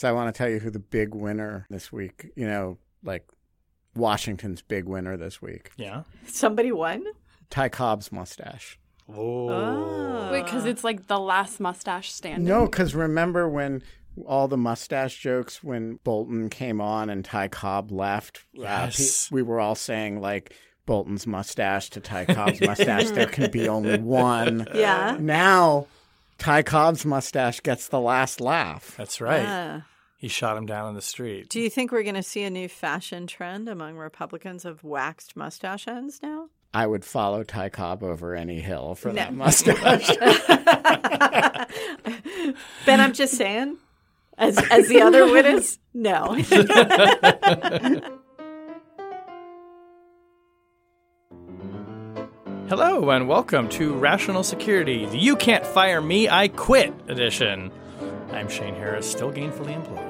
So I want to tell you who the big winner this week, you know, like Washington's big winner this week. Yeah. Somebody won? Ty Cobb's mustache. Oh. Wait, because it's like the last mustache standing. No, because remember when all the mustache jokes when Bolton came on and Ty Cobb left? Yes. pe- we were all saying like Bolton's mustache to Ty Cobb's mustache. There can be only one. Yeah. Now, Ty Cobb's mustache gets the last laugh. That's right. Ah. He shot him down in the street. Do you think we're going to see a new fashion trend among Republicans of waxed mustache ends now? I would follow Ty Cobb over any hill for No. that mustache. Ben, I'm just saying, as as the other witness, no. Hello and welcome to Rational Security, the You Can't Fire Me, I Quit edition. I'm Shane Harris, still gainfully employed.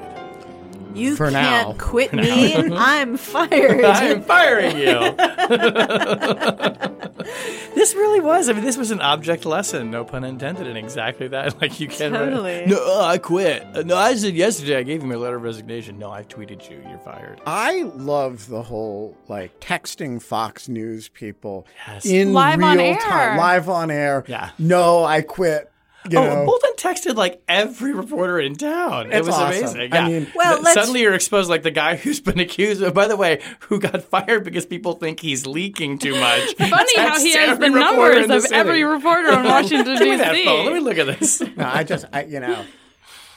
You For can't now. quit me. I'm fired. I'm firing you. this really was. I mean, this was an object lesson, no pun intended, in exactly that. Like you can't. Totally. No, uh, I quit. Uh, No, I said yesterday. I gave you my letter of resignation. No, I tweeted you. You're fired. I love the whole like texting Fox News people Yes. in Live real on air. time, live on air. Yeah. No, I quit. You Oh, know, Bolton texted like every reporter in town. it was awesome. amazing. I Yeah. mean- Well, Th- suddenly you're exposed like the guy who's been accused of, by the way, who got fired because people think he's leaking too much. Funny how he has the numbers in the of city. every reporter in Washington, Give me that D.C. Let me look at this. No, I just, I, you know,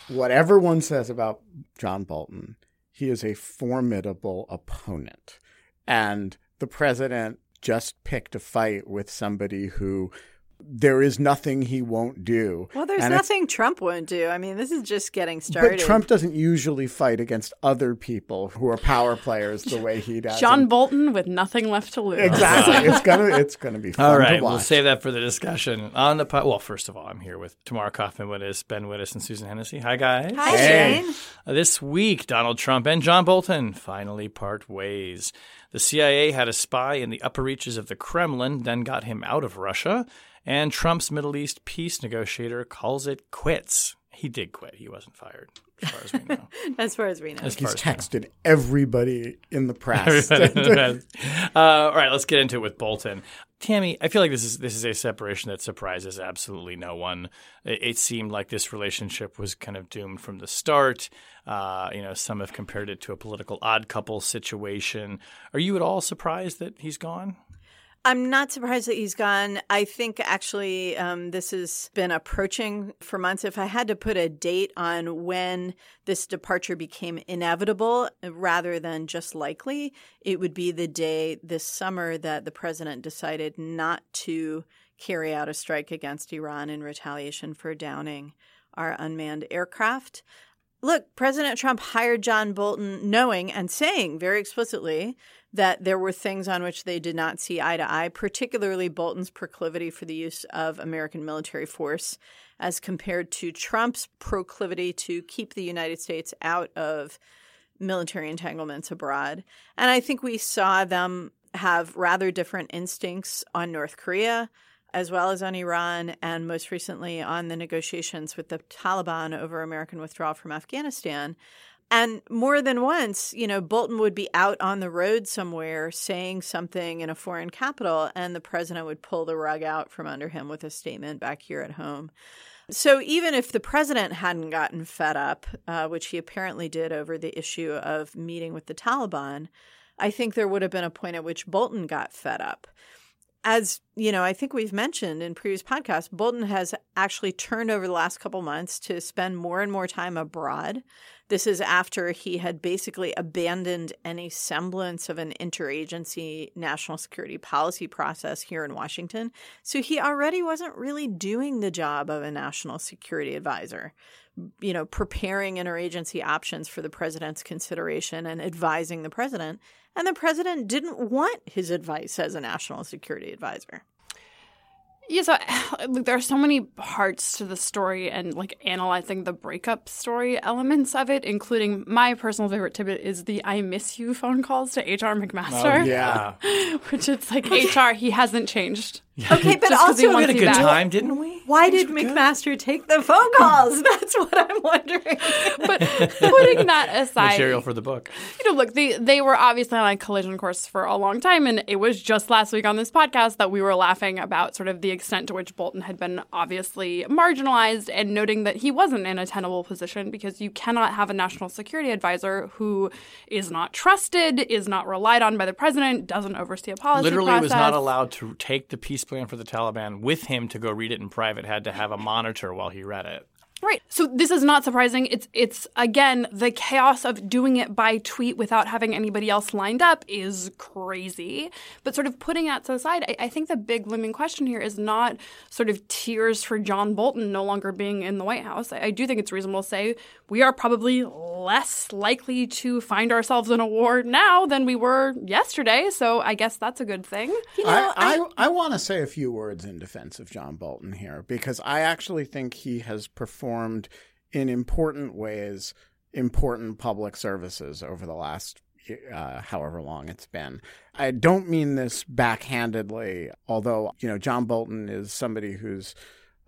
what everyone says about John Bolton, he is a formidable opponent. And the president just picked a fight with somebody who there is nothing he won't do. Well, there's And nothing Trump won't do. I mean, this is just getting started. But Trump doesn't usually fight against other people who are power players the way he does. John And- Bolton with nothing left to lose. Exactly. it's gonna it's gonna be fun All to watch. we'll save that for the discussion on the po- well. First of all, I'm here with Tamara Kaufman Wittes, Ben Wittes, and Susan Hennessey. Hi, guys. Hi, Hey. Shane. Uh, This week, Donald Trump and John Bolton finally part ways. The CIA had a spy in the upper reaches of the Kremlin, then got him out of Russia, and Trump's Middle East peace negotiator calls it quits. He did quit. He wasn't fired, as far as we know. As far as we know. As He's far as we know. texted everybody in the press. uh, all right, let's get into it with Bolton. Tammy, I feel like this is this is a separation that surprises absolutely no one. It, it seemed like this relationship was kind of doomed from the start. Uh, you know, some have compared it to a political odd couple situation. Are you at all surprised that he's gone? I'm not surprised that he's gone. I think actually um, this has been approaching for months. If I had to put a date on when this departure became inevitable rather than just likely, it would be the day this summer that the president decided not to carry out a strike against Iran in retaliation for downing our unmanned aircraft. Look, President Trump hired John Bolton knowing and saying very explicitly that there were things on which they did not see eye to eye, particularly Bolton's proclivity for the use of American military force as compared to Trump's proclivity to keep the United States out of military entanglements abroad. And I think we saw them have rather different instincts on North Korea as well as on Iran, and most recently on the negotiations with the Taliban over American withdrawal from Afghanistan. And more than once, you know, Bolton would be out on the road somewhere saying something in a foreign capital, and the president would pull the rug out from under him with a statement back here at home. So even if the president hadn't gotten fed up, uh, which he apparently did over the issue of meeting with the Taliban, I think there would have been a point at which Bolton got fed up. As you know, I think we've mentioned in previous podcasts, Bolton has actually turned over the last couple months to spend more and more time abroad. This is after he had basically abandoned any semblance of an interagency national security policy process here in Washington. So he already wasn't really doing the job of a national security advisor, you know, preparing interagency options for the president's consideration and advising the president. And the president didn't want his advice as a national security advisor. Yeah, so like, there are so many parts to the story and like analyzing the breakup story elements of it, including my personal favorite tidbit is the I miss you phone calls to HR oh, McMaster. Oh, yeah. Which it's like HR, he hasn't changed. Okay, but Just 'cause he also We had a good back. time, didn't we? why did McMaster take the phone calls? That's what I'm wondering. But putting that aside, Material for the book. you know, look, they they were obviously on a collision course for a long time, and it was just last week on this podcast that we were laughing about sort of the extent to which Bolton had been obviously marginalized, and noting that he wasn't in a tenable position because you cannot have a national security advisor who is not trusted, is not relied on by the president, doesn't oversee a policy Literally process. was not allowed to take the peace plan for the Taliban with him to go read it in private, had to have a monitor while he read it. Right. So this is not surprising. It's it's again the chaos of doing it by tweet without having anybody else lined up is crazy. But sort of putting that to the side, I, I think the big looming question here is not sort of tears for John Bolton no longer being in the White House. I, I do think it's reasonable to say we are probably less likely to find ourselves in a war now than we were yesterday. So I guess that's a good thing. I, I, I want to say a few words in defense of John Bolton here because I actually think he has performed in important ways important public services over the last uh, however long it's been. I don't mean this backhandedly, although you know John Bolton is somebody whose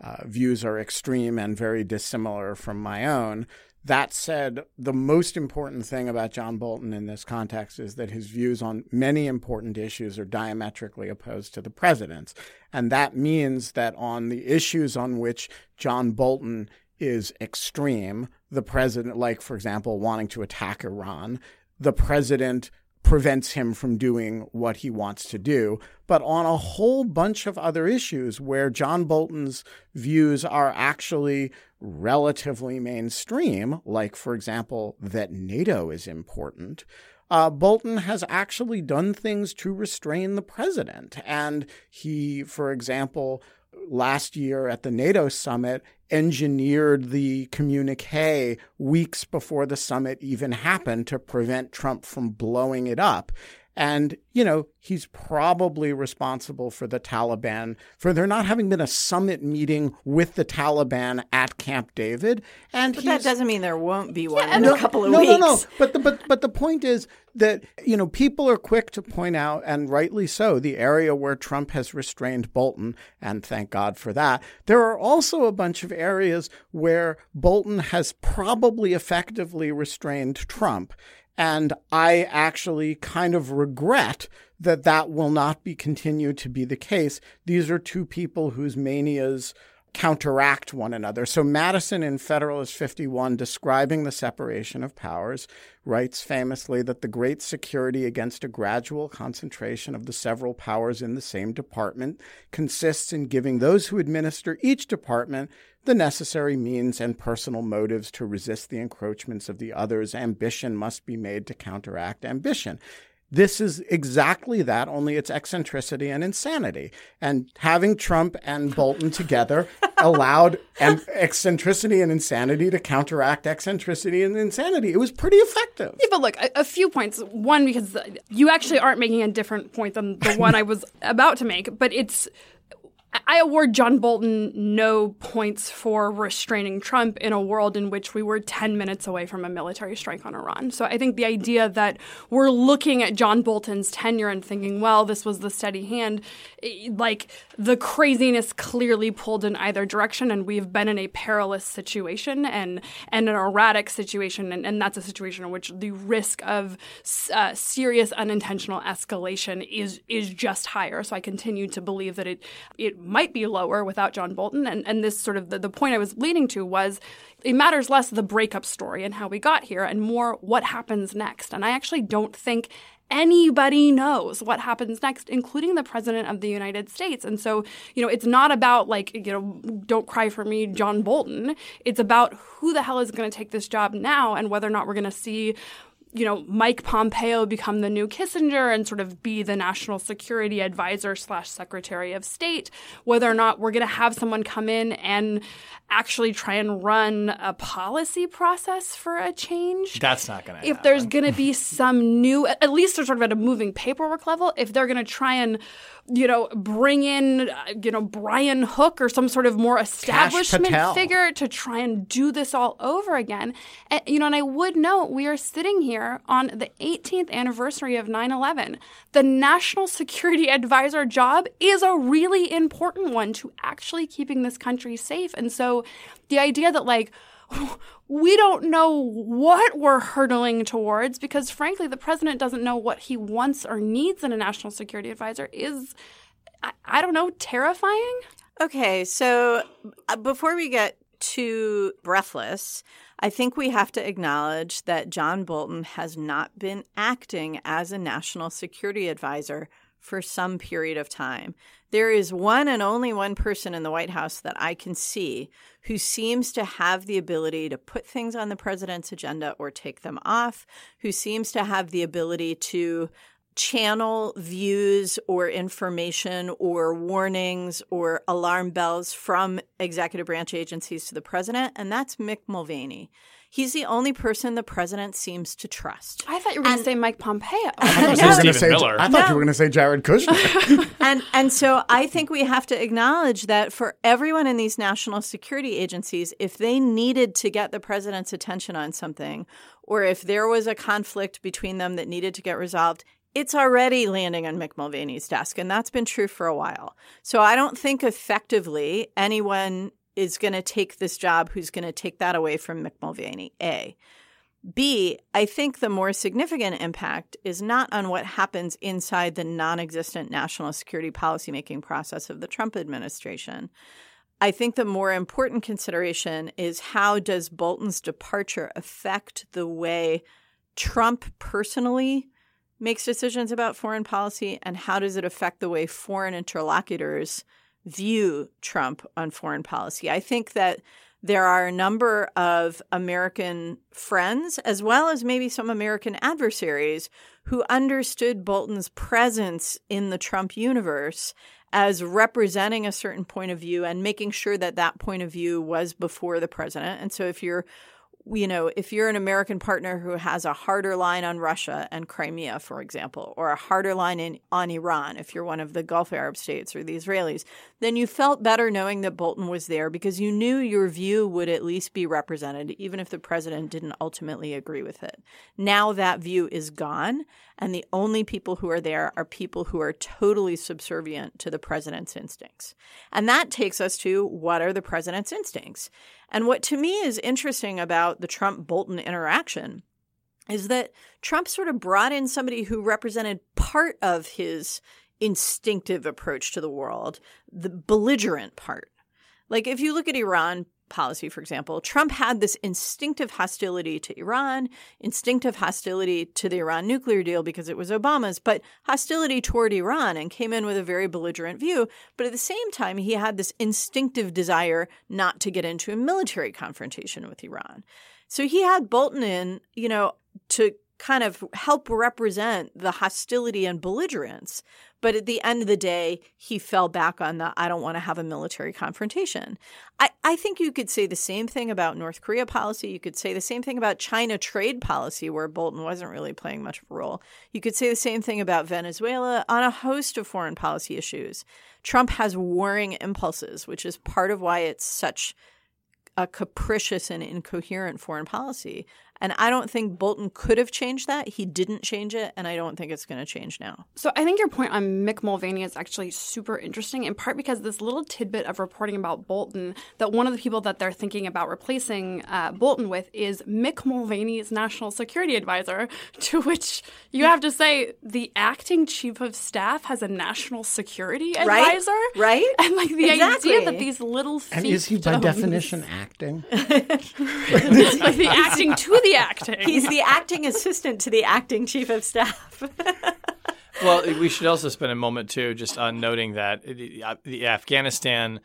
uh, views are extreme and very dissimilar from my own. That said, the most important thing about John Bolton in this context is that his views on many important issues are diametrically opposed to the president's. And that means that on the issues on which John Bolton is extreme, the president, like, for example, wanting to attack Iran, the president prevents him from doing what he wants to do. But on a whole bunch of other issues where John Bolton's views are actually relatively mainstream, like, for example, that NATO is important, uh, Bolton has actually done things to restrain the president. And he, for example, last year at the NATO summit, engineered the communique weeks before the summit even happened to prevent Trump from blowing it up. And, you know, he's probably responsible for the Taliban, for there not having been a summit meeting with the Taliban at Camp David. And But that doesn't mean there won't be one in no, a couple of no, weeks. No, no, But the, but but the point is that you know people are quick to point out, and rightly so, the area where Trump has restrained Bolton, and thank God for that. There are also a bunch of areas where Bolton has probably effectively restrained Trump. And I actually kind of regret that that will not be continued to be the case. These are two people whose manias counteract one another. So Madison in Federalist 51, describing the separation of powers, writes famously that the great security against a gradual concentration of the several powers in the same department consists in giving those who administer each department the necessary means and personal motives to resist the encroachments of the others. Ambition must be made to counteract ambition. This is exactly that, only it's eccentricity and insanity. And having Trump and Bolton together allowed em- eccentricity and insanity to counteract eccentricity and insanity. It was pretty effective. Yeah, but look, a, a few points. One, because you actually aren't making a different point than the one I was about to make, but it's. I award John Bolton no points for restraining Trump in a world in which we were 10 minutes away from a military strike on Iran. So I think the idea that we're looking at John Bolton's tenure and thinking, well, this was the steady hand, like the craziness clearly pulled in either direction, and we've been in a perilous situation and, and an erratic situation, and, and that's a situation in which the risk of uh, serious unintentional escalation is is just higher. So I continue to believe that it it might be lower without John Bolton. And, and this sort of the, the point I was leading to was it matters less the breakup story and how we got here and more what happens next. And I actually don't think anybody knows what happens next, including the president of the United States. And so, you know, it's not about like, you know, don't cry for me, John Bolton. It's about who the hell is going to take this job now and whether or not we're going to see you know, Mike Pompeo become the new Kissinger and sort of be the national security advisor slash secretary of state, whether or not we're going to have someone come in and actually try and run a policy process for a change. That's not going to happen. If there's going to be some new, at least they're sort of at a moving paperwork level, if they're going to try and you know, bring in, uh, you know, Brian Hook or some sort of more establishment figure to try and do this all over again. And, you know, and I would note we are sitting here on the 18th anniversary of 9 11. The National Security Advisor job is a really important one to actually keeping this country safe. And so the idea that, like, we don't know what we're hurtling towards because, frankly, the president doesn't know what he wants or needs in a national security advisor is, I, I don't know, terrifying. Okay, so uh, before we get too breathless, I think we have to acknowledge that John Bolton has not been acting as a national security advisor for some period of time. There is one and only one person in the White House that I can see who seems to have the ability to put things on the president's agenda or take them off, who seems to have the ability to channel views or information or warnings or alarm bells from executive branch agencies to the president, and that's Mick Mulvaney. He's the only person the president seems to trust. I thought you were going to say Mike Pompeo. I thought, you No. were gonna say, Miller. I thought No. you were going to say Jared Kushner. and and so I think we have to acknowledge that for everyone in these national security agencies, if they needed to get the president's attention on something, or if there was a conflict between them that needed to get resolved, it's already landing on Mick Mulvaney's desk, and that's been true for a while. So I don't think effectively anyone is going to take this job who's going to take that away from Mick Mulvaney. A. B, I think the more significant impact is not on what happens inside the non existent national security policymaking process of the Trump administration. I think the more important consideration is how does Bolton's departure affect the way Trump personally makes decisions about foreign policy, and how does it affect the way foreign interlocutors view Trump on foreign policy? I think that there are a number of American friends, as well as maybe some American adversaries, who understood Bolton's presence in the Trump universe as representing a certain point of view and making sure that that point of view was before the president. And so if you're you know, if you're an American partner who has a harder line on Russia and Crimea, for example, or a harder line in, on Iran, if you're one of the Gulf Arab states or the Israelis, then you felt better knowing that Bolton was there because you knew your view would at least be represented, even if the president didn't ultimately agree with it. Now that view is gone, and the only people who are there are people who are totally subservient to the president's instincts. And that takes us to what are the president's instincts? And what to me is interesting about the Trump Bolton interaction is that Trump sort of brought in somebody who represented part of his instinctive approach to the world, the belligerent part. Like if you look at Iran policy, for example, Trump had this instinctive hostility to Iran, instinctive hostility to the Iran nuclear deal because it was Obama's, but hostility toward Iran and came in with a very belligerent view. But at the same time, he had this instinctive desire not to get into a military confrontation with Iran. So he had Bolton in, you know, to kind of help represent the hostility and belligerence. But at the end of the day, he fell back on the I don't want to have a military confrontation. I, I think you could say the same thing about North Korea policy. You could say the same thing about China trade policy, where Bolton wasn't really playing much of a role. You could say the same thing about Venezuela on a host of foreign policy issues. Trump has warring impulses, which is part of why it's such a capricious and incoherent foreign policy. And I don't think Bolton could have changed that. He didn't change it, and I don't think it's going to change now. So I think your point on Mick Mulvaney is actually super interesting, in part because this little tidbit of reporting about Bolton that one of the people that they're thinking about replacing uh, Bolton with is Mick Mulvaney's national security advisor, to which you have to say the acting chief of staff has a national security Right? advisor, Right? And like the Exactly. idea that these little and is he by definition acting? like the acting to the acting. He's the acting assistant to the acting chief of staff. well, we should also spend a moment too, just on noting that the Afghanistan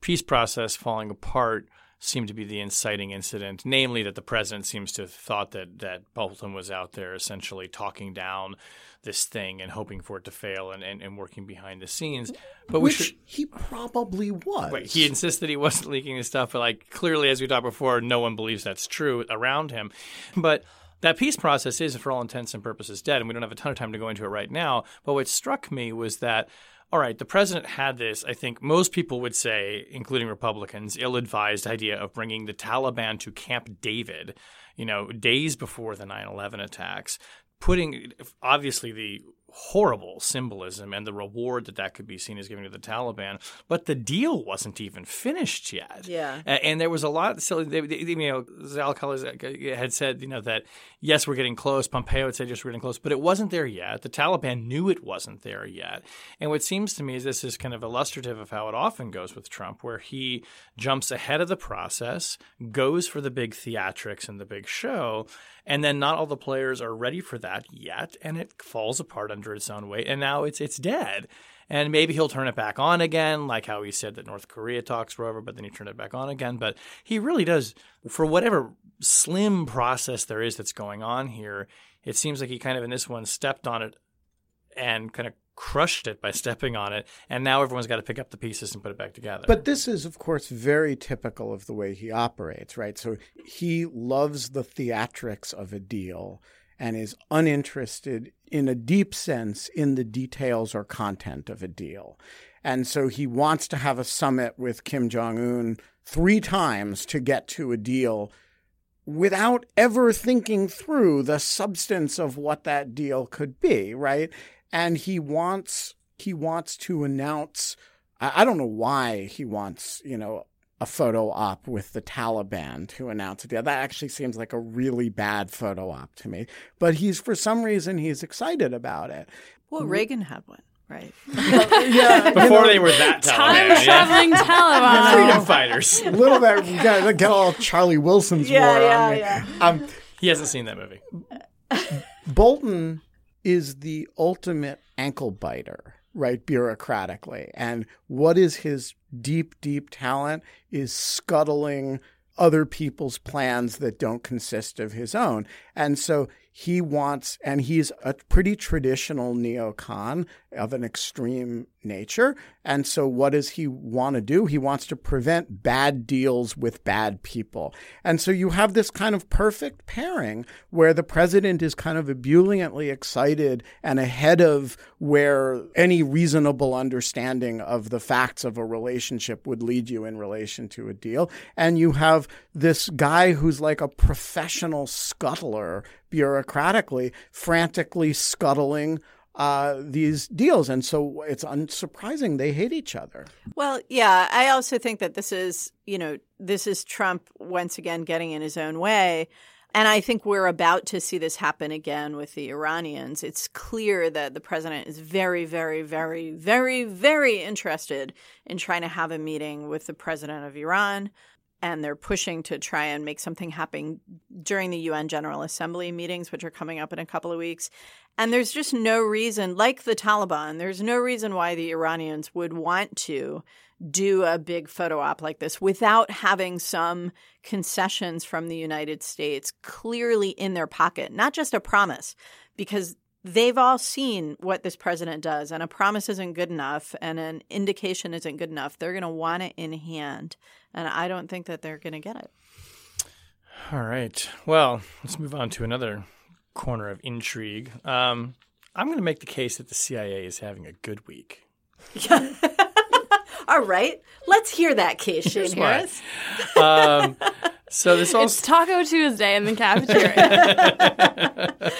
peace process falling apart seemed to be the inciting incident, namely that the president seems to have thought that that Bolton was out there essentially talking down this thing and hoping for it to fail and, and, and working behind the scenes. But Which should, he probably was. Wait, he insists that he wasn't leaking his stuff, but like clearly, as we talked before, no one believes that's true around him. But that peace process is, for all intents and purposes, dead, and we don't have a ton of time to go into it right now. But what struck me was that all right, the president had this, I think most people would say, including Republicans, ill advised idea of bringing the Taliban to Camp David, you know, days before the 9 11 attacks, putting obviously the horrible symbolism and the reward that that could be seen as giving to the Taliban. But the deal wasn't even finished yet. Yeah. And, there was a lot. So you know, Zal had said, you know, that yes, we're getting close. Pompeo had said, yes, we're getting close, but it wasn't there yet. The Taliban knew it wasn't there yet. And what seems to me is this is kind of illustrative of how it often goes with Trump, where he jumps ahead of the process, goes for the big theatrics and the big show, and then not all the players are ready for that yet, and it falls apart under its own weight, and now it's it's dead. And maybe he'll turn it back on again, like how he said that North Korea talks were over, but then he turned it back on again. But he really does, for whatever slim process there is that's going on here, it seems like he kind of in this one stepped on it and kind of crushed it by stepping on it, and now everyone's got to pick up the pieces and put it back together. But this is, of course, very typical of the way he operates, right? So he loves the theatrics of a deal and is uninterested in a deep sense in the details or content of a deal. And so he wants to have a summit with Kim Jong un three times to get to a deal without ever thinking through the substance of what that deal could be, right? And he wants he wants to announce. I, I don't know why he wants you know a photo op with the Taliban to announce it. Yeah, That actually seems like a really bad photo op to me. But he's for some reason he's excited about it. Well, Reagan had one. Right. yeah, before you know, they were that time traveling yeah. Taliban freedom fighters. A little bit. You got, get all Charlie Wilson's yeah, war yeah, on me. Yeah. Um, he hasn't seen that movie. Bolton is the ultimate ankle biter, right, bureaucratically. And what is his deep, deep talent is scuttling other people's plans that don't consist of his own. And so he wants, and he's a pretty traditional neocon of an extreme nature. And so, what does he want to do? He wants to prevent bad deals with bad people. And so, you have this kind of perfect pairing where the president is kind of ebulliently excited and ahead of where any reasonable understanding of the facts of a relationship would lead you in relation to a deal. And you have this guy who's like a professional scuttler bureaucratically, frantically scuttling uh, these deals. And so it's unsurprising they hate each other. Well, yeah, I also think that this is, you know, this is Trump once again getting in his own way. And I think we're about to see this happen again with the Iranians. It's clear that the president is very, very, very, very, very interested in trying to have a meeting with the president of Iran and they're pushing to try and make something happen during the UN General Assembly meetings, which are coming up in a couple of weeks. And there's just no reason, like the Taliban, there's no reason why the Iranians would want to do a big photo op like this without having some concessions from the United States clearly in their pocket, not just a promise, because they've all seen what this president does, and a promise isn't good enough, and an indication isn't good enough. They're going to want it in hand, and I don't think that they're going to get it. All right. Well, let's move on to another corner of intrigue. Um, I'm going to make the case that the CIA is having a good week. Yeah. All right. Let's hear that case, Shane Harris. Um, so this all it's Taco Tuesday in the cafeteria.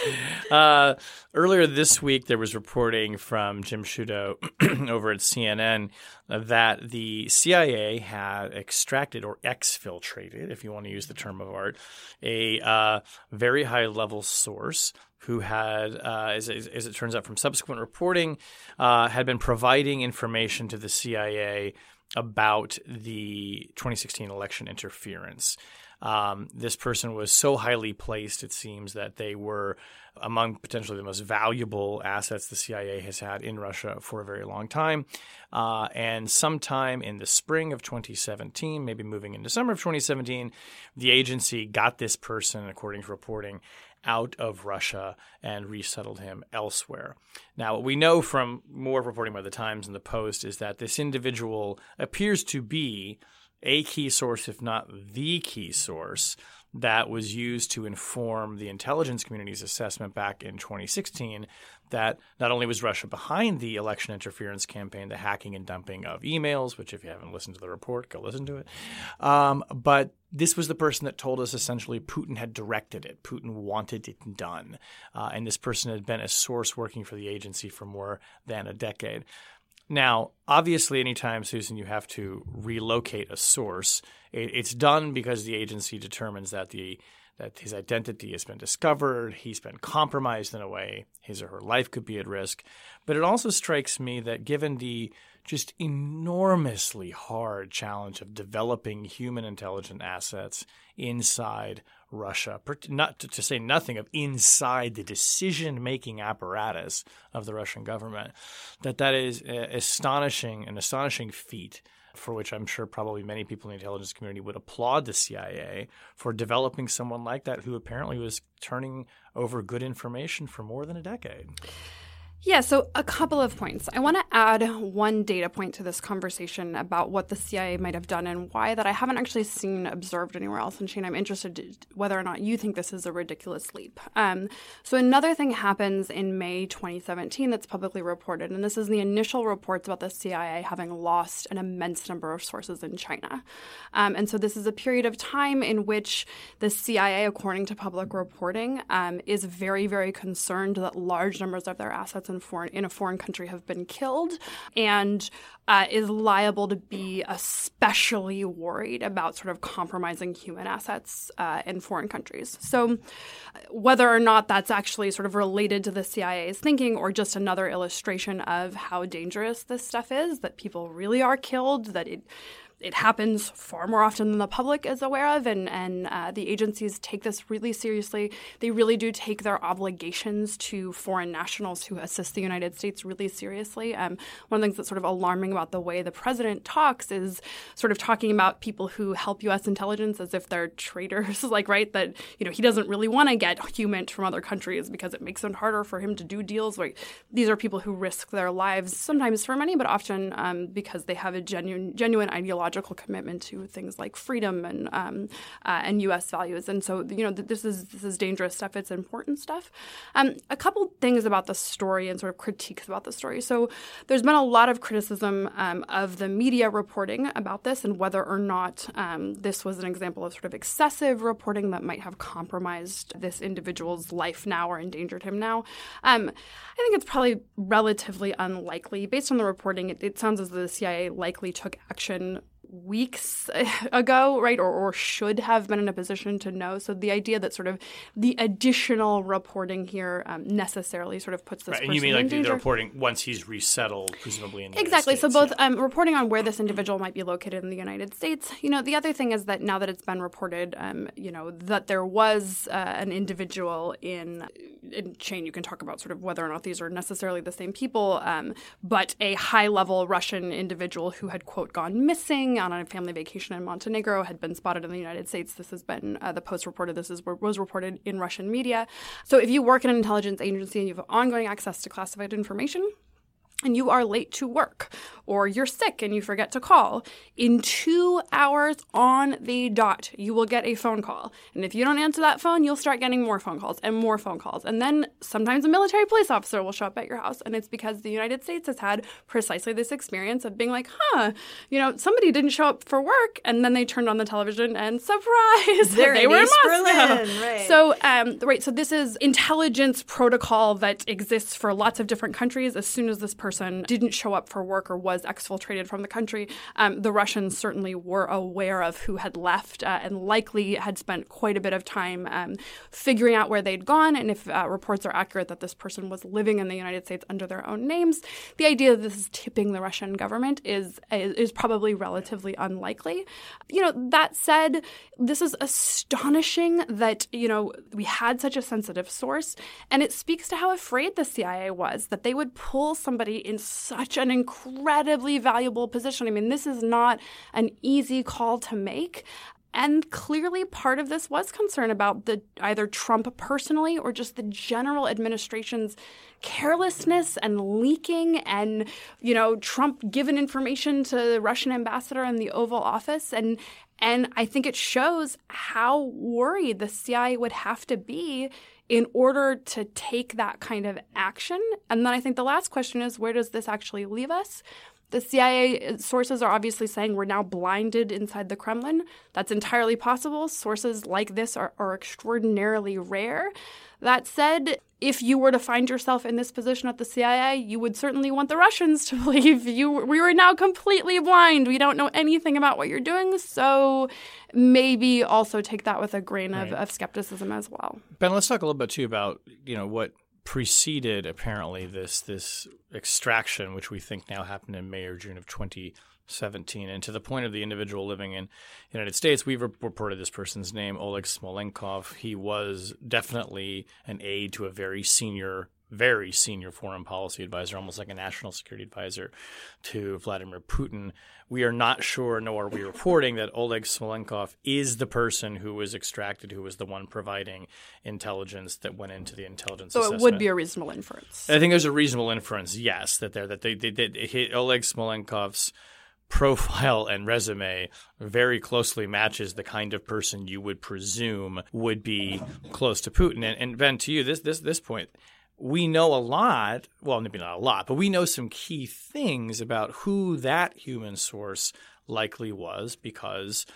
uh, earlier this week, there was reporting from Jim Sciutto over at CNN that the CIA had extracted or exfiltrated, if you want to use the term of art, a uh, very high level source who had, uh, as, as, it turns out from subsequent reporting, uh, had been providing information to the CIA about the 2016 election interference. Um, this person was so highly placed, it seems, that they were among potentially the most valuable assets the CIA has had in Russia for a very long time. Uh, and sometime in the spring of 2017, maybe moving into summer of 2017, the agency got this person, according to reporting, out of Russia and resettled him elsewhere. Now, what we know from more reporting by the Times and the Post is that this individual appears to be a key source, if not the key source, that was used to inform the intelligence community's assessment back in 2016 that not only was Russia behind the election interference campaign, the hacking and dumping of emails, which if you haven't listened to the report, go listen to it, um, but this was the person that told us essentially Putin had directed it. Putin wanted it done. Uh, and this person had been a source working for the agency for more than a decade. Now, obviously, anytime, Susan, you have to relocate a source, it's done because the agency determines that the that his identity has been discovered, he's been compromised in a way, his or her life could be at risk. But it also strikes me that given the just enormously hard challenge of developing human intelligent assets inside Russia, not to, say nothing of inside the decision-making apparatus of the Russian government, that that is uh, astonishing, an astonishing feat for which I'm sure probably many people in the intelligence community would applaud the CIA for developing someone like that who apparently was turning over good information for more than a decade. Yeah, so a couple of points. I want to add one data point to this conversation about what the CIA might have done and why that I haven't actually seen observed anywhere else. And Shane, I'm interested whether or not you think this is a ridiculous leap. Um, so another thing happens in May 2017 that's publicly reported, and this is the initial reports about the CIA having lost an immense number of sources in China. Um, and so this is a period of time in which the CIA, according to public reporting, um, is very, very concerned that large numbers of their assets in foreign in a foreign country have been killed, and uh, is liable to be especially worried about sort of compromising human assets uh, in foreign countries. So, whether or not that's actually sort of related to the CIA's thinking or just another illustration of how dangerous this stuff is, that people really are killed, that it it happens far more often than the public is aware of, and and uh, the agencies take this really seriously. They really do take their obligations to foreign nationals who assist the United States really seriously. Um, one of the things that's sort of alarming about the way the president talks is sort of talking about people who help U.S. intelligence as if they're traitors, like right that you know he doesn't really want to get HUMINT from other countries because it makes it harder for him to do deals. Like these are people who risk their lives sometimes for money, but often um, because they have a genuine genuine ideological ideological commitment to things like freedom and um, uh, and U.S. values. And so, you know, this is this is dangerous stuff. It's important stuff. Um, a couple things about the story and sort of critiques about the story. So, there's been a lot of criticism um, of the media reporting about this and whether or not um, this was an example of sort of excessive reporting that might have compromised this individual's life now or endangered him now. Um, I think it's probably relatively unlikely. Based on the reporting, it, it sounds as though the CIA likely took action weeks ago, right, or, or should have been in a position to know. So the idea that sort of the additional reporting here um, necessarily sort of puts this right. person and you mean like the, the reporting once he's resettled, presumably in the exactly. States, so both yeah. um, reporting on where this individual might be located in the United States. You know, the other thing is that now that it's been reported, um, you know, that there was uh, an individual in in chain. You can talk about sort of whether or not these are necessarily the same people, um, but a high level Russian individual who had quote gone missing on a family vacation in Montenegro had been spotted in the United States. This has been uh, the Post reported. This is was reported in Russian media. So if you work in an intelligence agency and you have ongoing access to classified information, and you are late to work or you're sick and you forget to call, in two hours on the dot, you will get a phone call. And if you don't answer that phone, you'll start getting more phone calls and more phone calls. And then sometimes a military police officer will show up at your house. And it's because the United States has had precisely this experience of being like, huh, you know, somebody didn't show up for work. And then they turned on the television and surprise, They're they were in Moscow. Berlin, right. So, um, right, so this is intelligence protocol that exists for lots of different countries. As soon as this person person didn't show up for work or was exfiltrated from the country, um, the Russians certainly were aware of who had left uh, and likely had spent quite a bit of time um, figuring out where they'd gone. And if uh, reports are accurate that this person was living in the United States under their own names, the idea that this is tipping the Russian government is is probably relatively unlikely. You know, that said, this is astonishing that you know we had such a sensitive source, and it speaks to how afraid the CIA was that they would pull somebody in such an incredibly valuable position. I mean, this is not an easy call to make. And clearly, part of this was concern about the either Trump personally or just the general administration's carelessness and leaking, and you know, Trump given information to the Russian ambassador in the Oval Office, and and I think it shows how worried the CIA would have to be in order to take that kind of action. And then I think the last question is where does this actually leave us? The CIA sources are obviously saying we're now blinded inside the Kremlin. That's entirely possible. Sources like this are, are extraordinarily rare. That said, if you were to find yourself in this position at the CIA, you would certainly want the Russians to believe you we were now completely blind. We don't know anything about what you're doing, so maybe also take that with a grain right. of, of skepticism as well. Ben, let's talk a little bit too about you know what preceded apparently this this extraction, which we think now happened in May or June of 2017. And to the point of the individual living in the United States, we've reported this person's name, Oleg Smolenkov. He was definitely an aide to a very senior very senior foreign policy advisor, almost like a national security advisor to Vladimir Putin. We are not sure, nor are we reporting that Oleg Smolenkov is the person who was extracted, who was the one providing intelligence that went into the intelligence. So assessment. it would be a reasonable inference. I think there's a reasonable inference, yes, that there that they, they, they Oleg Smolenkov's profile and resume very closely matches the kind of person you would presume would be close to Putin. And, and Ben, to you, this this this point, we know a lot, well, maybe not a lot, but we know some key things about who that human source likely was because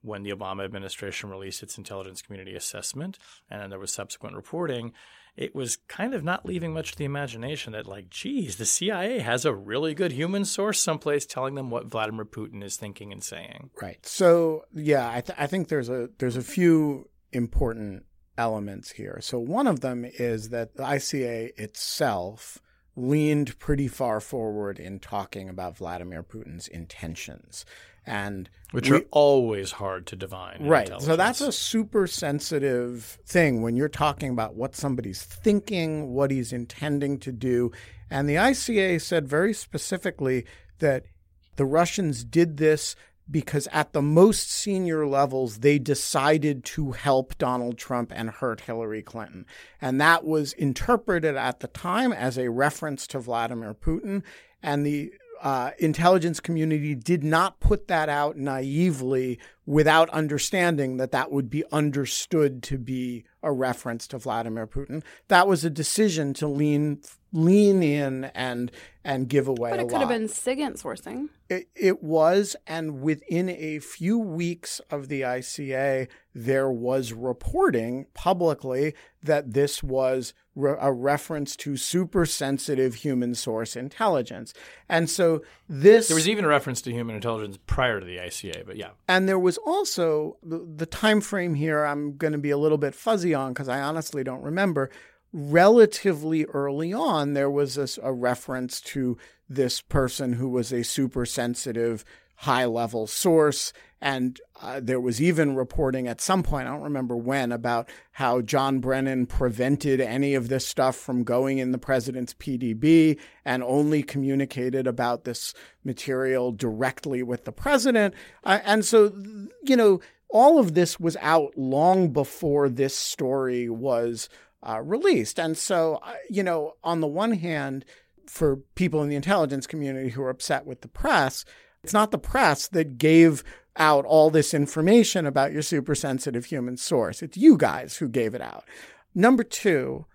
when the Obama administration released its intelligence community assessment and then there was subsequent reporting, it was kind of not leaving much to the imagination that, like, geez, the CIA has a really good human source someplace telling them what Vladimir Putin is thinking and saying. Right. So, yeah, I, th- I think there's a there's a few important elements here. So one of them is that the ICA itself leaned pretty far forward in talking about Vladimir Putin's intentions. And which we, are always hard to divine. Right. So that's a super sensitive thing when you're talking about what somebody's thinking, what he's intending to do. And the ICA said very specifically that the Russians did this because at the most senior levels, they decided to help Donald Trump and hurt Hillary Clinton. And that was interpreted at the time as a reference to Vladimir Putin. And the uh, intelligence community did not put that out naively without understanding that that would be understood to be a reference to Vladimir Putin. That was a decision to lean lean in and and give away but it could lot. have been SIGINT sourcing. It, it was, and within a few weeks of the ICA, there was reporting publicly that this was re- a reference to super sensitive human source intelligence. And so this. There was even a reference to human intelligence prior to the ICA, but yeah. And there was also the, the time frame here, I'm going to be a little bit fuzzy on because I honestly don't remember relatively early on, there was a, a reference to this person who was a super sensitive, high level source. And uh, there was even reporting at some point, I don't remember when, about how John Brennan prevented any of this stuff from going in the president's PDB and only communicated about this material directly with the president. Uh, and so, you know, all of this was out long before this story was uh, released. And so, uh, you know, on the one hand, for people in the intelligence community who are upset with the press, it's not the press that gave out all this information about your super sensitive human source. It's you guys who gave it out. Number two,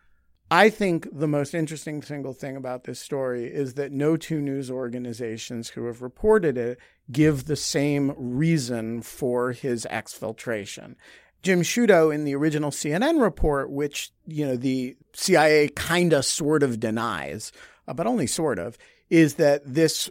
I think the most interesting single thing about this story is that no two news organizations who have reported it give the same reason for his exfiltration. Jim Sciutto in the original CNN report, which you know the CIA kind of sort of denies, uh, but only sort of, is that this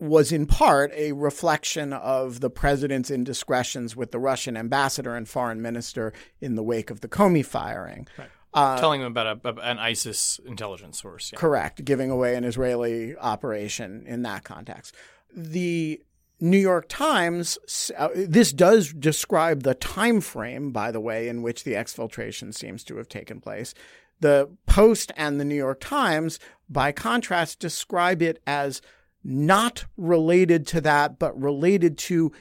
was in part a reflection of the president's indiscretions with the Russian ambassador and foreign minister in the wake of the Comey firing. Right. Uh, Telling them about a, an ISIS intelligence source. Yeah. Correct. Giving away an Israeli operation in that context. The New York Times, uh, this does describe the time frame, by the way, in which the exfiltration seems to have taken place. The Post and the New York Times, by contrast, describe it as not related to that, but related to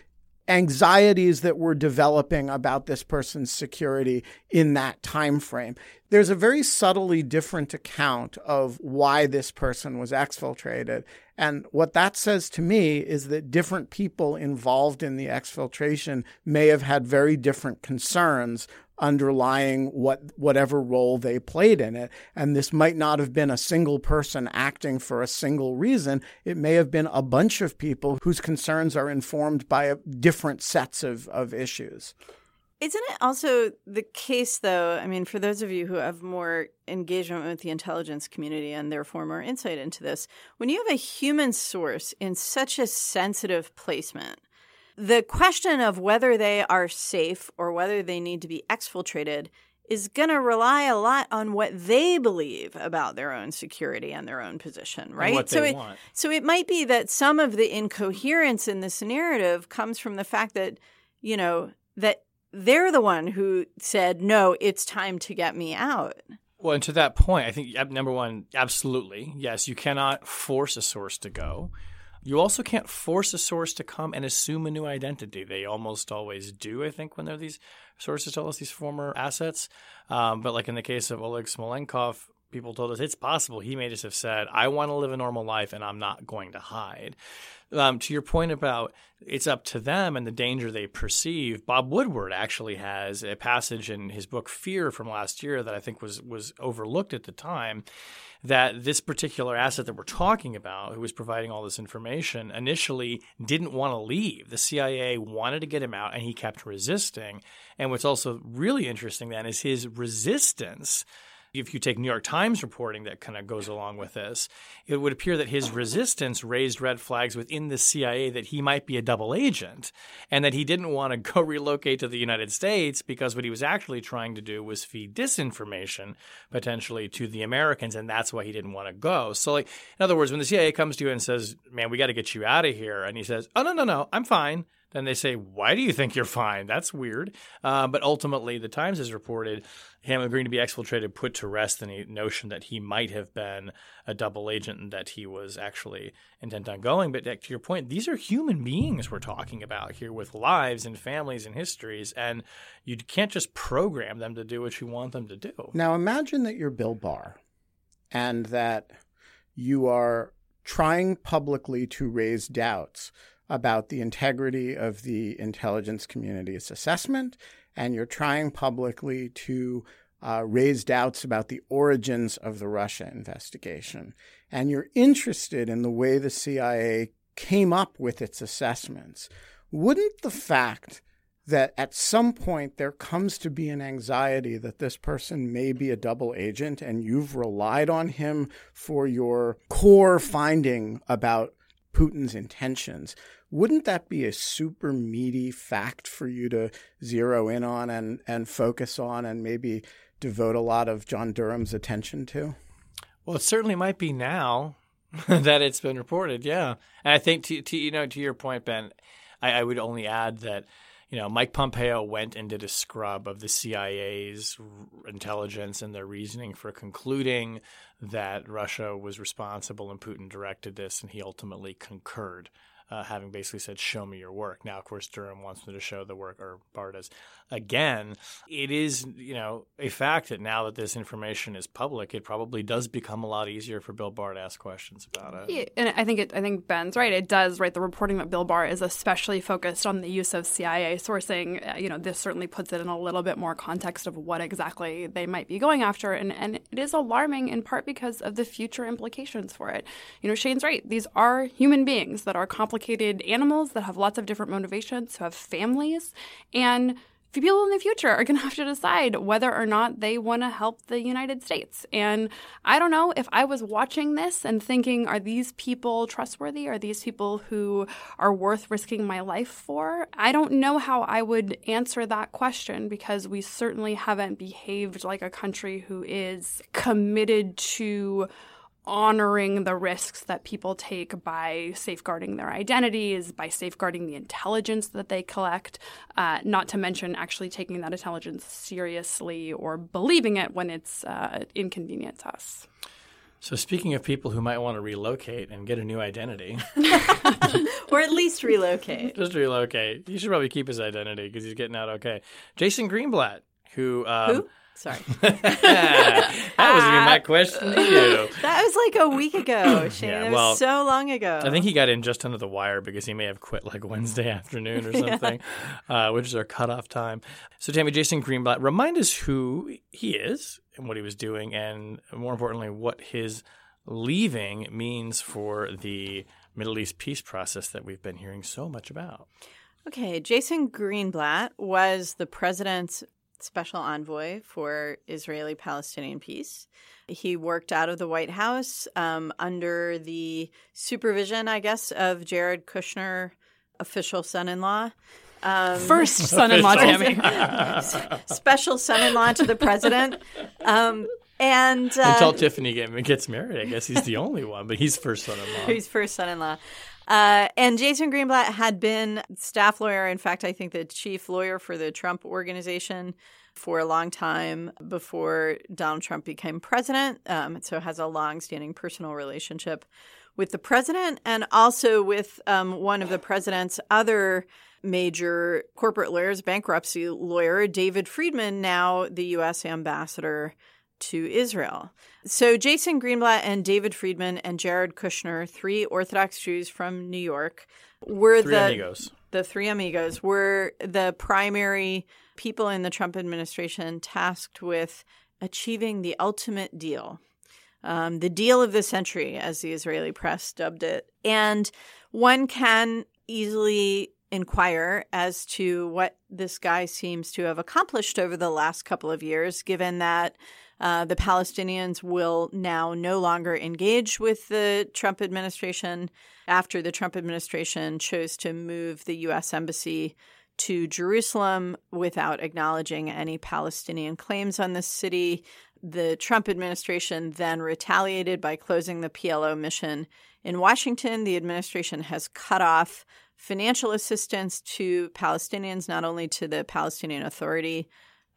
anxieties that were developing about this person's security in that time frame. There's a very subtly different account of why this person was exfiltrated. And what that says to me is that different people involved in the exfiltration may have had very different concerns underlying what whatever role they played in it and this might not have been a single person acting for a single reason it may have been a bunch of people whose concerns are informed by different sets of, of issues isn't it also the case, though? I mean, for those of you who have more engagement with the intelligence community and therefore more insight into this, when you have a human source in such a sensitive placement, the question of whether they are safe or whether they need to be exfiltrated is going to rely a lot on what they believe about their own security and their own position, right? so it, want. so it might be that some of the incoherence in this narrative comes from the fact that, you know, that they're the one who said, "No, it's time to get me out." Well, and to that point, I think number one, absolutely, yes, you cannot force a source to go. You also can't force a source to come and assume a new identity. They almost always do, I think, when they're these sources tell us these former assets. Um, but like in the case of Oleg Smolenkov, people told us it's possible he may just have said, I want to live a normal life and I'm not going to hide. Um, to your point about it's up to them and the danger they perceive, Bob Woodward actually has a passage in his book Fear from last year that I think was was overlooked at the time that this particular asset that we're talking about, who was providing all this information, initially didn't want to leave. The CIA wanted to get him out, and he kept resisting. And what's also really interesting then is his resistance if you take New York Times reporting that kind of goes along with this, it would appear that his resistance raised red flags within the CIA that he might be a double agent and that he didn't want to go relocate to the United States because what he was actually trying to do was feed disinformation potentially to the Americans and that's why he didn't want to go. So like in other words, when the CIA comes to you and says, "Man, we got to get you out of here." And he says, "Oh no, no, no, I'm fine." Then they say, Why do you think you're fine? That's weird. Uh, but ultimately, the Times has reported him agreeing to be exfiltrated put to rest the notion that he might have been a double agent and that he was actually intent on going. But to your point, these are human beings we're talking about here with lives and families and histories. And you can't just program them to do what you want them to do. Now, imagine that you're Bill Barr and that you are trying publicly to raise doubts about the integrity of the intelligence community's assessment, and you're trying publicly to uh, raise doubts about the origins of the Russia investigation. And you're interested in the way the CIA came up with its assessments. Wouldn't the fact that at some point there comes to be an anxiety that this person may be a double agent and you've relied on him for your core finding about Putin's intentions. Wouldn't that be a super meaty fact for you to zero in on and, and focus on and maybe devote a lot of John Durham's attention to? Well, it certainly might be now that it's been reported. Yeah, and I think to, to you know to your point, Ben, I, I would only add that you know, Mike Pompeo went and did a scrub of the CIA's intelligence and their reasoning for concluding that Russia was responsible and Putin directed this, and he ultimately concurred uh, having basically said, "Show me your work." Now, of course, Durham wants me to show the work, or Bartas. Again, it is you know a fact that now that this information is public, it probably does become a lot easier for Bill Barr to ask questions about it. Yeah, and I think it, I think Ben's right. It does. Right, the reporting that Bill Barr is especially focused on the use of CIA sourcing. Uh, you know, this certainly puts it in a little bit more context of what exactly they might be going after, and and it is alarming in part because of the future implications for it. You know, Shane's right. These are human beings that are complicated complicated animals that have lots of different motivations, who have families. And people in the future are going to have to decide whether or not they want to help the United States. And I don't know if I was watching this and thinking, are these people trustworthy? Are these people who are worth risking my life for? I don't know how I would answer that question because we certainly haven't behaved like a country who is committed to honoring the risks that people take by safeguarding their identities, by safeguarding the intelligence that they collect, uh, not to mention actually taking that intelligence seriously or believing it when it's uh, inconvenient to us. So, speaking of people who might want to relocate and get a new identity, or at least relocate, just relocate. He should probably keep his identity because he's getting out okay. Jason Greenblatt, who um, who Sorry. that wasn't even my question to you. That was like a week ago, Shane. Yeah, it well, was so long ago. I think he got in just under the wire because he may have quit like Wednesday afternoon or something, uh, which is our cutoff time. So, Tammy, Jason Greenblatt, remind us who he is and what he was doing, and more importantly, what his leaving means for the Middle East peace process that we've been hearing so much about. Okay, Jason Greenblatt was the president's special envoy for Israeli Palestinian peace. He worked out of the White House um, under the supervision, I guess, of Jared Kushner, official son in law. Um, First son in law, Tammy. special son in law to the president. Um, and uh, until Tiffany gets married, I guess he's the only one, but he's first son in law. He's first son in law. Uh, and Jason Greenblatt had been staff lawyer. In fact, I think the chief lawyer for the Trump organization for a long time before Donald Trump became president. Um, so has a long-standing personal relationship with the president and also with um, one of the president's other major corporate lawyers, bankruptcy lawyer David Friedman, now the U.S. ambassador to Israel. So Jason Greenblatt and David Friedman and Jared Kushner, three Orthodox Jews from New York, were three the amigos. the three amigos were the primary people in the Trump administration tasked with achieving the ultimate deal. Um, the deal of the century, as the Israeli press dubbed it. And one can easily inquire as to what this guy seems to have accomplished over the last couple of years, given that uh, the Palestinians will now no longer engage with the Trump administration after the Trump administration chose to move the U.S. Embassy to Jerusalem without acknowledging any Palestinian claims on the city. The Trump administration then retaliated by closing the PLO mission in Washington. The administration has cut off financial assistance to Palestinians, not only to the Palestinian Authority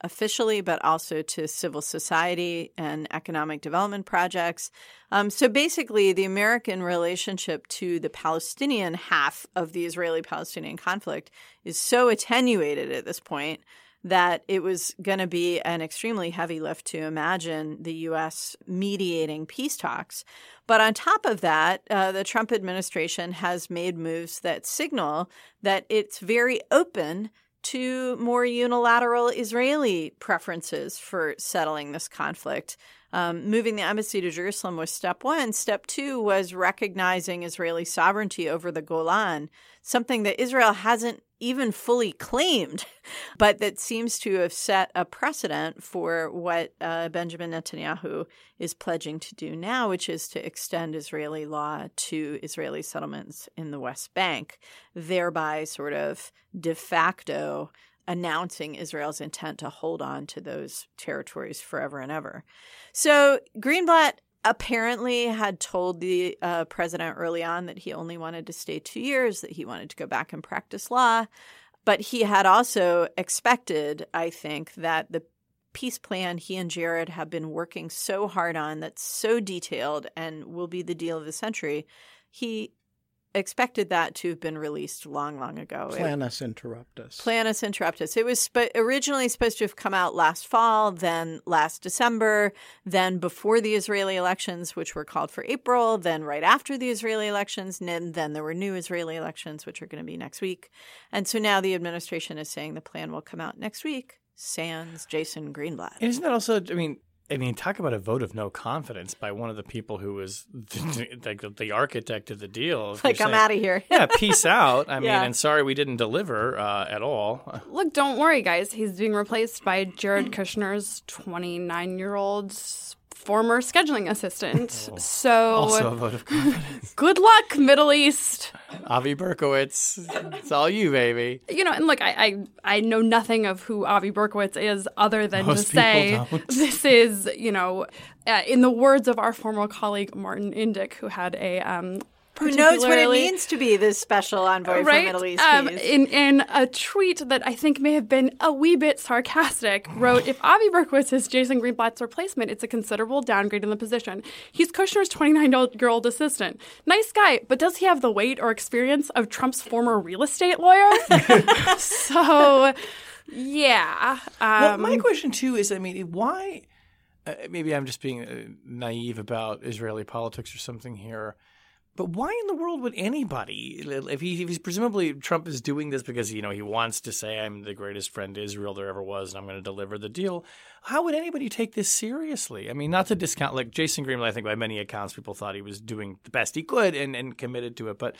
officially, but also to civil society and economic development projects. Um, so basically, the American relationship to the Palestinian half of the Israeli Palestinian conflict is so attenuated at this point that it was going to be an extremely heavy lift to imagine the U.S. mediating peace talks. But on top of that, uh, the Trump administration has made moves that signal that it's very open to more unilateral Israeli preferences for settling this conflict. Um, moving the embassy to Jerusalem was step one. Step two was recognizing Israeli sovereignty over the Golan, something that Israel hasn't even fully claimed, but that seems to have set a precedent for what uh, Benjamin Netanyahu is pledging to do now, which is to extend Israeli law to Israeli settlements in the West Bank, thereby sort of de facto announcing Israel's intent to hold on to those territories forever and ever. So Greenblatt apparently had told the uh, president early on that he only wanted to stay two years, that he wanted to go back and practice law. But he had also expected, I think, that the peace plan he and Jared have been working so hard on that's so detailed and will be the deal of the century. He expected that to have been released long, long ago. Planus interruptus. Planus interruptus. It was sp- originally supposed to have come out last fall, then last December, then before the Israeli elections, which were called for April, then right after the Israeli elections, and then there were new Israeli elections, which are going to be next week. And so now the administration is saying the plan will come out next week. Sans Jason Greenblatt. And isn't that also, I mean, I mean, talk about a vote of no confidence by one of the people who was like the, the, architect of the deal. Like, I'm out of here. yeah, peace out. I Yeah. mean, and sorry we didn't deliver uh, at all. Look, don't worry, guys. He's being replaced by Jared Kushner's 29 year old former scheduling assistant. So, Oh. Also a vote of confidence. good luck, Middle East. Avi Berkowitz, it's all you, baby. You know, and look, I, I I know nothing of who Avi Berkowitz is other than Most to say don't. this is, you know, uh, in the words of our former colleague Martin Indyk, who had a um, Who knows what it means to be this special envoy right? for Middle East Um, peace? in in a tweet that I think may have been a wee bit sarcastic, wrote, "If Avi Berkowitz is Jason Greenblatt's replacement, it's a considerable downgrade in the position. He's Kushner's 29-year-old assistant. Nice guy, but does he have the weight or experience of Trump's former real estate lawyer? so, yeah. Well, Um, my question too is, I mean, why? Uh, maybe I'm just being uh, naive about Israeli politics or something here. But why in the world would anybody, if, he, if he's presumably Trump is doing this because you know he wants to say I'm the greatest friend Israel there ever was and I'm going to deliver the deal? How would anybody take this seriously? I mean, not to discount like Jason Greenblatt. I think by many accounts people thought he was doing the best he could and, and committed to it. But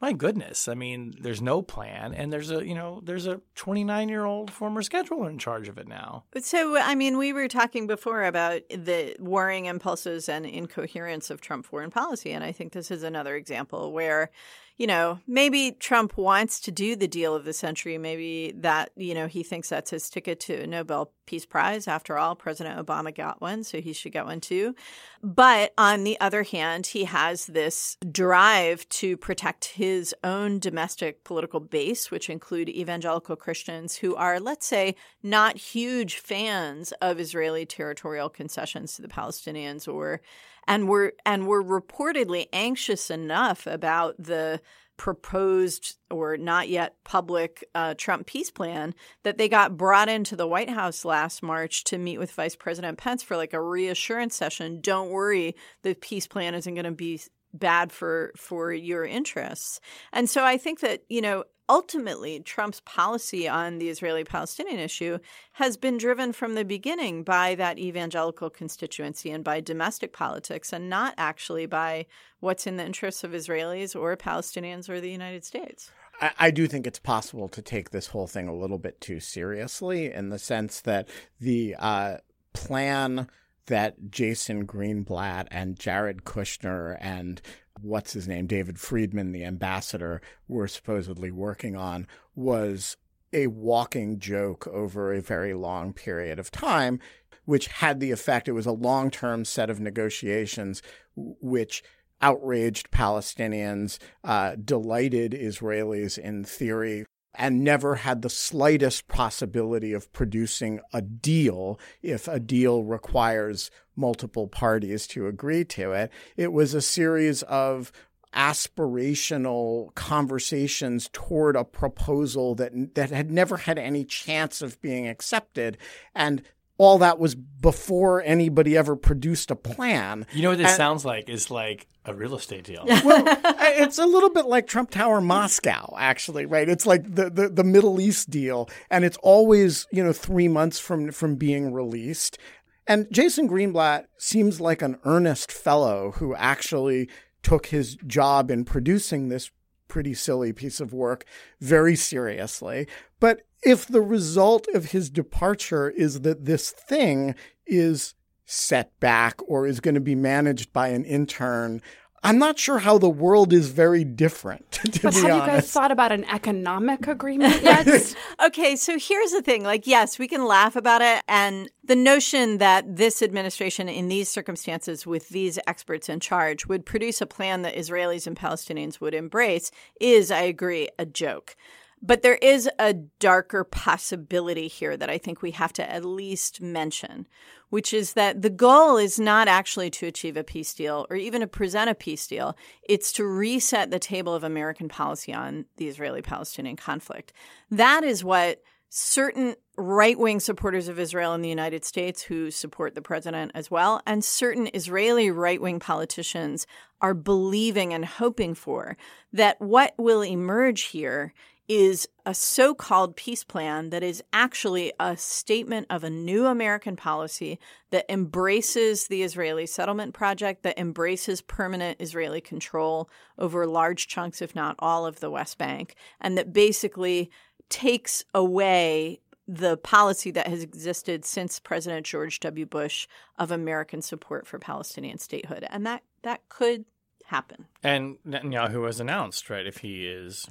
my goodness, I mean, there's no plan and there's a you know there's a 29 year old former scheduler in charge of it now. So, I mean, we were talking before about the warring impulses and incoherence of Trump foreign policy. And I think this is another example where, you know, maybe Trump wants to do the deal of the century. Maybe that, you know, he thinks that's his ticket to a Nobel Peace Prize. After all, President Obama got one, so he should get one too. But on the other hand, he has this drive to protect his own domestic political base, which include evangelical Christians who are, let's say, not huge fans of Israeli territorial concessions to the Palestinians or and were and were reportedly anxious enough about the proposed or not yet public uh, Trump peace plan that they got brought into the White House last March to meet with Vice President Pence for like a reassurance session. Don't worry, the peace plan isn't going to be bad for for your interests. And so I think that, you know, ultimately Trump's policy on the Israeli-Palestinian issue has been driven from the beginning by that evangelical constituency and by domestic politics and not actually by what's in the interests of Israelis or Palestinians or the United States. I, I do think it's possible to take this whole thing a little bit too seriously in the sense that the uh, plan that Jason Greenblatt and Jared Kushner and what's his name, David Friedman, the ambassador, were supposedly working on was a walking joke over a very long period of time, which had the effect, it was a long term set of negotiations, which outraged Palestinians, uh, delighted Israelis in theory, and never had the slightest possibility of producing a deal if a deal requires multiple parties to agree to it. It was a series of aspirational conversations toward a proposal that that had never had any chance of being accepted and all that was before anybody ever produced a plan. You know what this And- sounds like? Is like a real estate deal. well, it's a little bit like Trump Tower Moscow, actually, right? It's like the, the, the Middle East deal, and it's always, you know, three months from, from being released. And Jason Greenblatt seems like an earnest fellow who actually took his job in producing this pretty silly piece of work very seriously. But if the result of his departure is that this thing is set back or is going to be managed by an intern, I'm not sure how the world is very different, to but be have honest. you guys thought about an economic agreement yet? Okay, so here's the thing. Like, yes, we can laugh about it. And the notion that this administration, in these circumstances, with these experts in charge, would produce a plan that Israelis and Palestinians would embrace is, I agree, a joke. But there is a darker possibility here that I think we have to at least mention, which is that the goal is not actually to achieve a peace deal or even to present a peace deal. It's to reset the table of American policy on the Israeli Palestinian conflict. That is what certain right wing supporters of Israel in the United States who support the president as well, and certain Israeli right wing politicians are believing and hoping for that what will emerge here is a so called peace plan that is actually a statement of a new American policy that embraces the Israeli settlement project, that embraces permanent Israeli control over large chunks, if not all, of the West Bank, and that basically takes away the policy that has existed since President George W. Bush of American support for Palestinian statehood. And that, that could happen. And Netanyahu has announced, right, if he is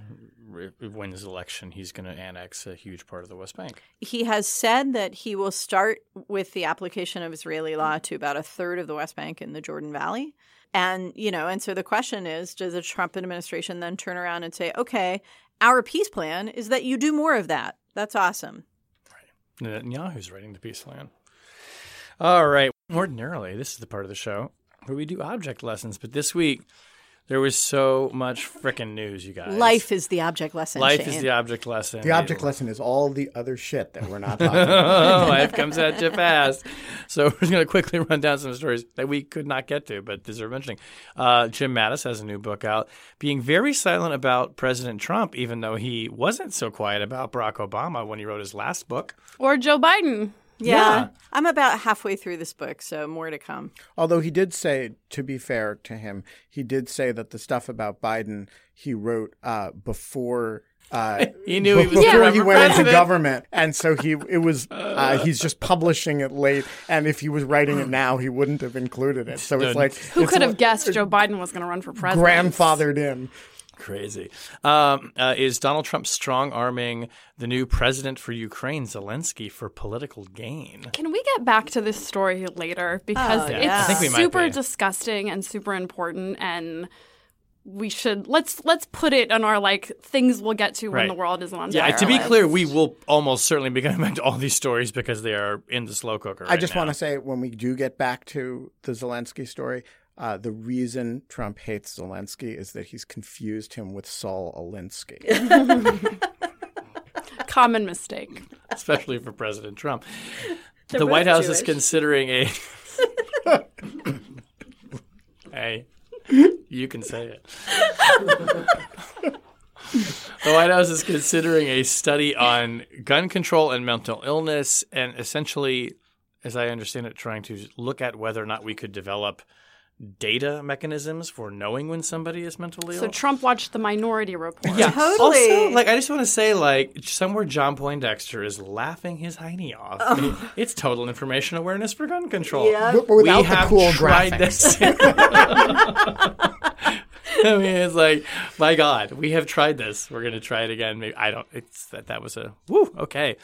wins election, he's going to annex a huge part of the West Bank. He has said that he will start with the application of Israeli law to about a third of the West Bank in the Jordan Valley. And, you know, and so the question is does the Trump administration then turn around and say, okay, our peace plan is that you do more of that? That's awesome. Right. Netanyahu's writing the peace plan. All right. Ordinarily, this is the part of the show where we do object lessons. But this week, there was so much freaking news, you guys. Life is the object lesson. Life Shane. is the object lesson. The object lesson is all the other shit that we're not talking about. Life comes at you fast. So we're just going to quickly run down some stories that we could not get to, but deserve mentioning. Uh, Jim Mattis has a new book out, being very silent about President Trump, even though he wasn't so quiet about Barack Obama when he wrote his last book. Or Joe Biden. Yeah. Yeah. I'm about halfway through this book, so more to come. Although he did say, to be fair to him, he did say that the stuff about Biden he wrote uh, before. Uh, He knew he was before gonna he went for into government, and so he it was uh, he's just publishing it late. And if he was writing it now, he wouldn't have included it. So it's like Who it's could have like guessed Joe Biden was going to run for president? grandfathered in? Crazy. Um, uh, is Donald Trump strong arming the new president for Ukraine, Zelensky, for political gain? Can we get back to this story later because Oh, it's yeah. I think we might super be. disgusting and super important and we should let's let's put it on our like things we'll get to when the world is on Yeah, to be list. clear, we will almost certainly be coming back to all these stories because they are in the slow cooker. I just want to say when we do get back to the Zelensky story, uh, the reason Trump hates Zelensky is that he's confused him with Saul Alinsky. common mistake. especially for President Trump. They're the White both House is considering a. hey, you can say it. the White House is considering a study on gun control and mental illness, and essentially, as I understand it, trying to look at whether or not we could develop data mechanisms for knowing when somebody is mentally So ill. So Trump watched the Minority Report. Yeah. Totally. Also, like, I just want to say, like, somewhere John Poindexter is laughing his hiney off. I mean, it's total information awareness for gun control. Yeah. But without we the have cool tried graphics. this. I mean, it's like, my God, we have tried this. We're gonna try it again. Maybe I don't. It's that that was a woo. Okay.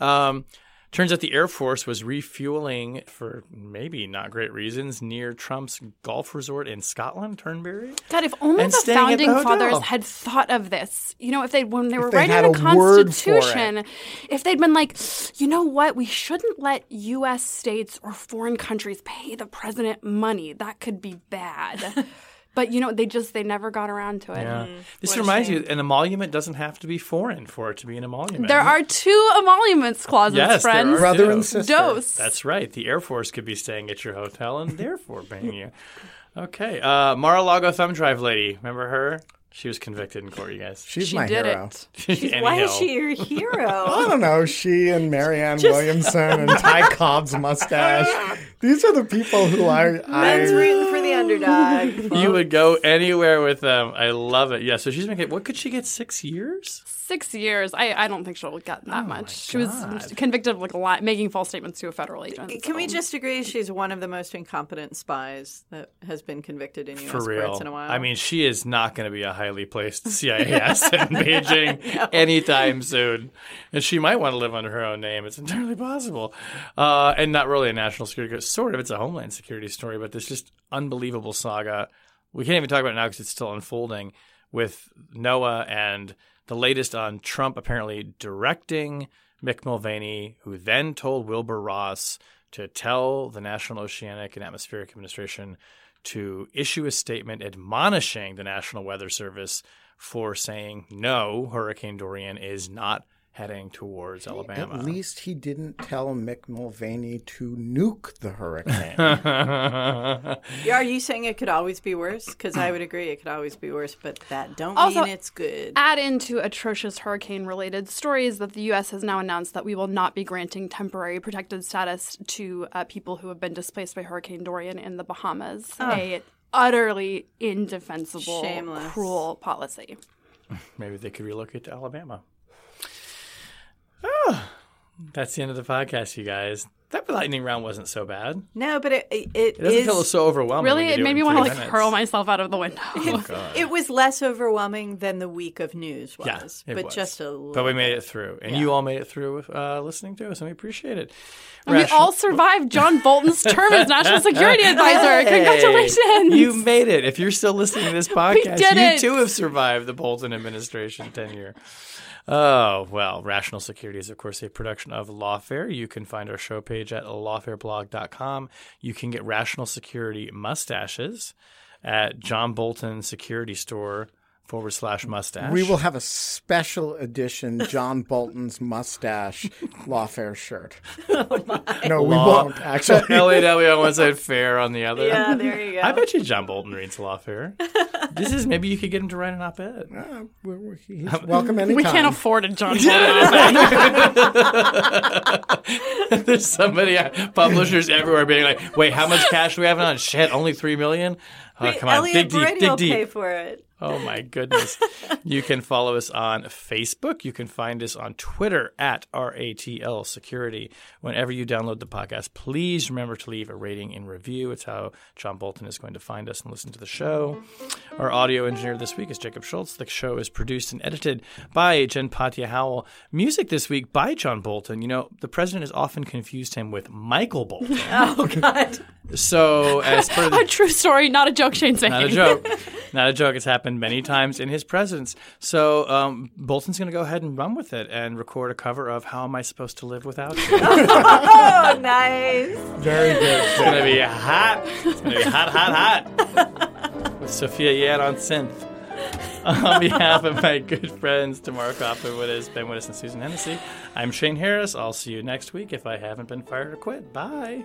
Um, turns out the Air Force was refueling for maybe not great reasons near Trump's golf resort in Scotland, Turnberry. God, if only And the staying at the founding fathers had thought of this. You know, if they when they were they writing had the a word for it. Constitution, if they'd been like, you know what, we shouldn't let U.S. states or foreign countries pay the president money. That could be bad. but you know, they just they never got around to it. Yeah. This What reminds shame. you, an emolument doesn't have to be foreign for it to be an emolument. There are two emoluments clauses, Yes, there friends. are Brother two. and sister. Dose. That's right. The Air Force could be staying at your hotel and therefore paying you. Okay. Uh, Mar-a-Lago thumb drive lady. Remember her? She was convicted in court, you guys. She's she my did hero. it. Why is she your hero? I don't know. She and Marianne Williamson and Ty Cobb's mustache. These are the people who I. Men's I rooting for the underdog. You would go anywhere with them. I love it. Yeah. So she's making. What could she get? Six years? Six years. I, I don't think she'll get that Oh much. She was convicted of like a lot, making false statements to a federal agent. Can we just agree she's one of the most incompetent spies that has been convicted in U.S. For real. courts in a while? I mean, she is not going to be a highly placed CIA asset in Beijing anytime soon. And she might want to live under her own name. It's entirely possible. Uh, and not really a national security, sort of. It's a homeland security story, but this just unbelievable saga. We can't even talk about it now because it's still unfolding with Noah and the latest on Trump apparently directing Mick Mulvaney, who then told Wilbur Ross to tell the National Oceanic and Atmospheric Administration to issue a statement admonishing the National Weather Service for saying no, Hurricane Dorian is not heading towards Alabama. At least he didn't tell Mick Mulvaney to nuke the hurricane. Yeah, Are you saying it could always be worse? Because I would agree it could always be worse, but that don't Also- mean it's good. Add into atrocious hurricane related stories that the U.S. has now announced that we will not be granting temporary protected status to uh, people who have been displaced by Hurricane Dorian in the Bahamas. A utterly indefensible, Shameless. cruel policy. Maybe they could relocate to Alabama. Ah, that's the end of the podcast, you guys. That lightning round wasn't so bad. No, but it it, It doesn't is- feel so overwhelming. Really, it made me want to like minutes. hurl myself out of the window. It was less overwhelming than the week of news was, Yeah, it but was. just a little. But we made it through, and you all made it through uh, listening to us, and we appreciate it. And we all survived John Bolton's term as National Security Advisor. Congratulations. You made it. If you're still listening to this podcast, did you it. too have survived the Bolton administration tenure. Oh, well, Rational Security is, of course, a production of Lawfare. You can find our show page at lawfareblog.com. You can get Rational Security mustaches at John Bolton Security Store forward slash mustache. we will have a special edition John Bolton's mustache lawfare shirt. no, we Law- won't actually. LAW on one side, fair on the other. yeah, there you go. I bet you John Bolton reads Lawfare. this is maybe you could get him to write an op-ed. Uh, we're- we're- he's welcome anytime. We can't afford a John Bolton. There's somebody, uh, publishers everywhere being like, wait, how much cash do we have on? Shit, only three million? Oh, come on, Elliot dig deep, dig deep. pay for it. Oh my goodness. you can follow us on Facebook. You can find us on Twitter at RATL Security. Whenever you download the podcast, please remember to leave a rating and review. It's how John Bolton is going to find us and listen to the show. Our audio engineer this week is Jacob Schulz. The show is produced and edited by Jen Patja Howell. Music this week by John Bolton. You know, the president has often confused him with Michael Bolton. Oh God! So, as per the a true story, not a joke Shane's making. not a joke. Not a joke. It's happened many times in his presence. So um, Bolton's going to go ahead and run with it and record a cover of "How Am I Supposed to Live Without You." it's Oh, nice. Very good. It's going to be hot. It's going to be hot, hot, hot. With Sophia Yan on synth. On behalf of my good friends Tamara Cofman Wittes, Ben Wittes, and Susan Hennessey, I'm Shane Harris. I'll see you next week if I haven't been fired or quit. Bye.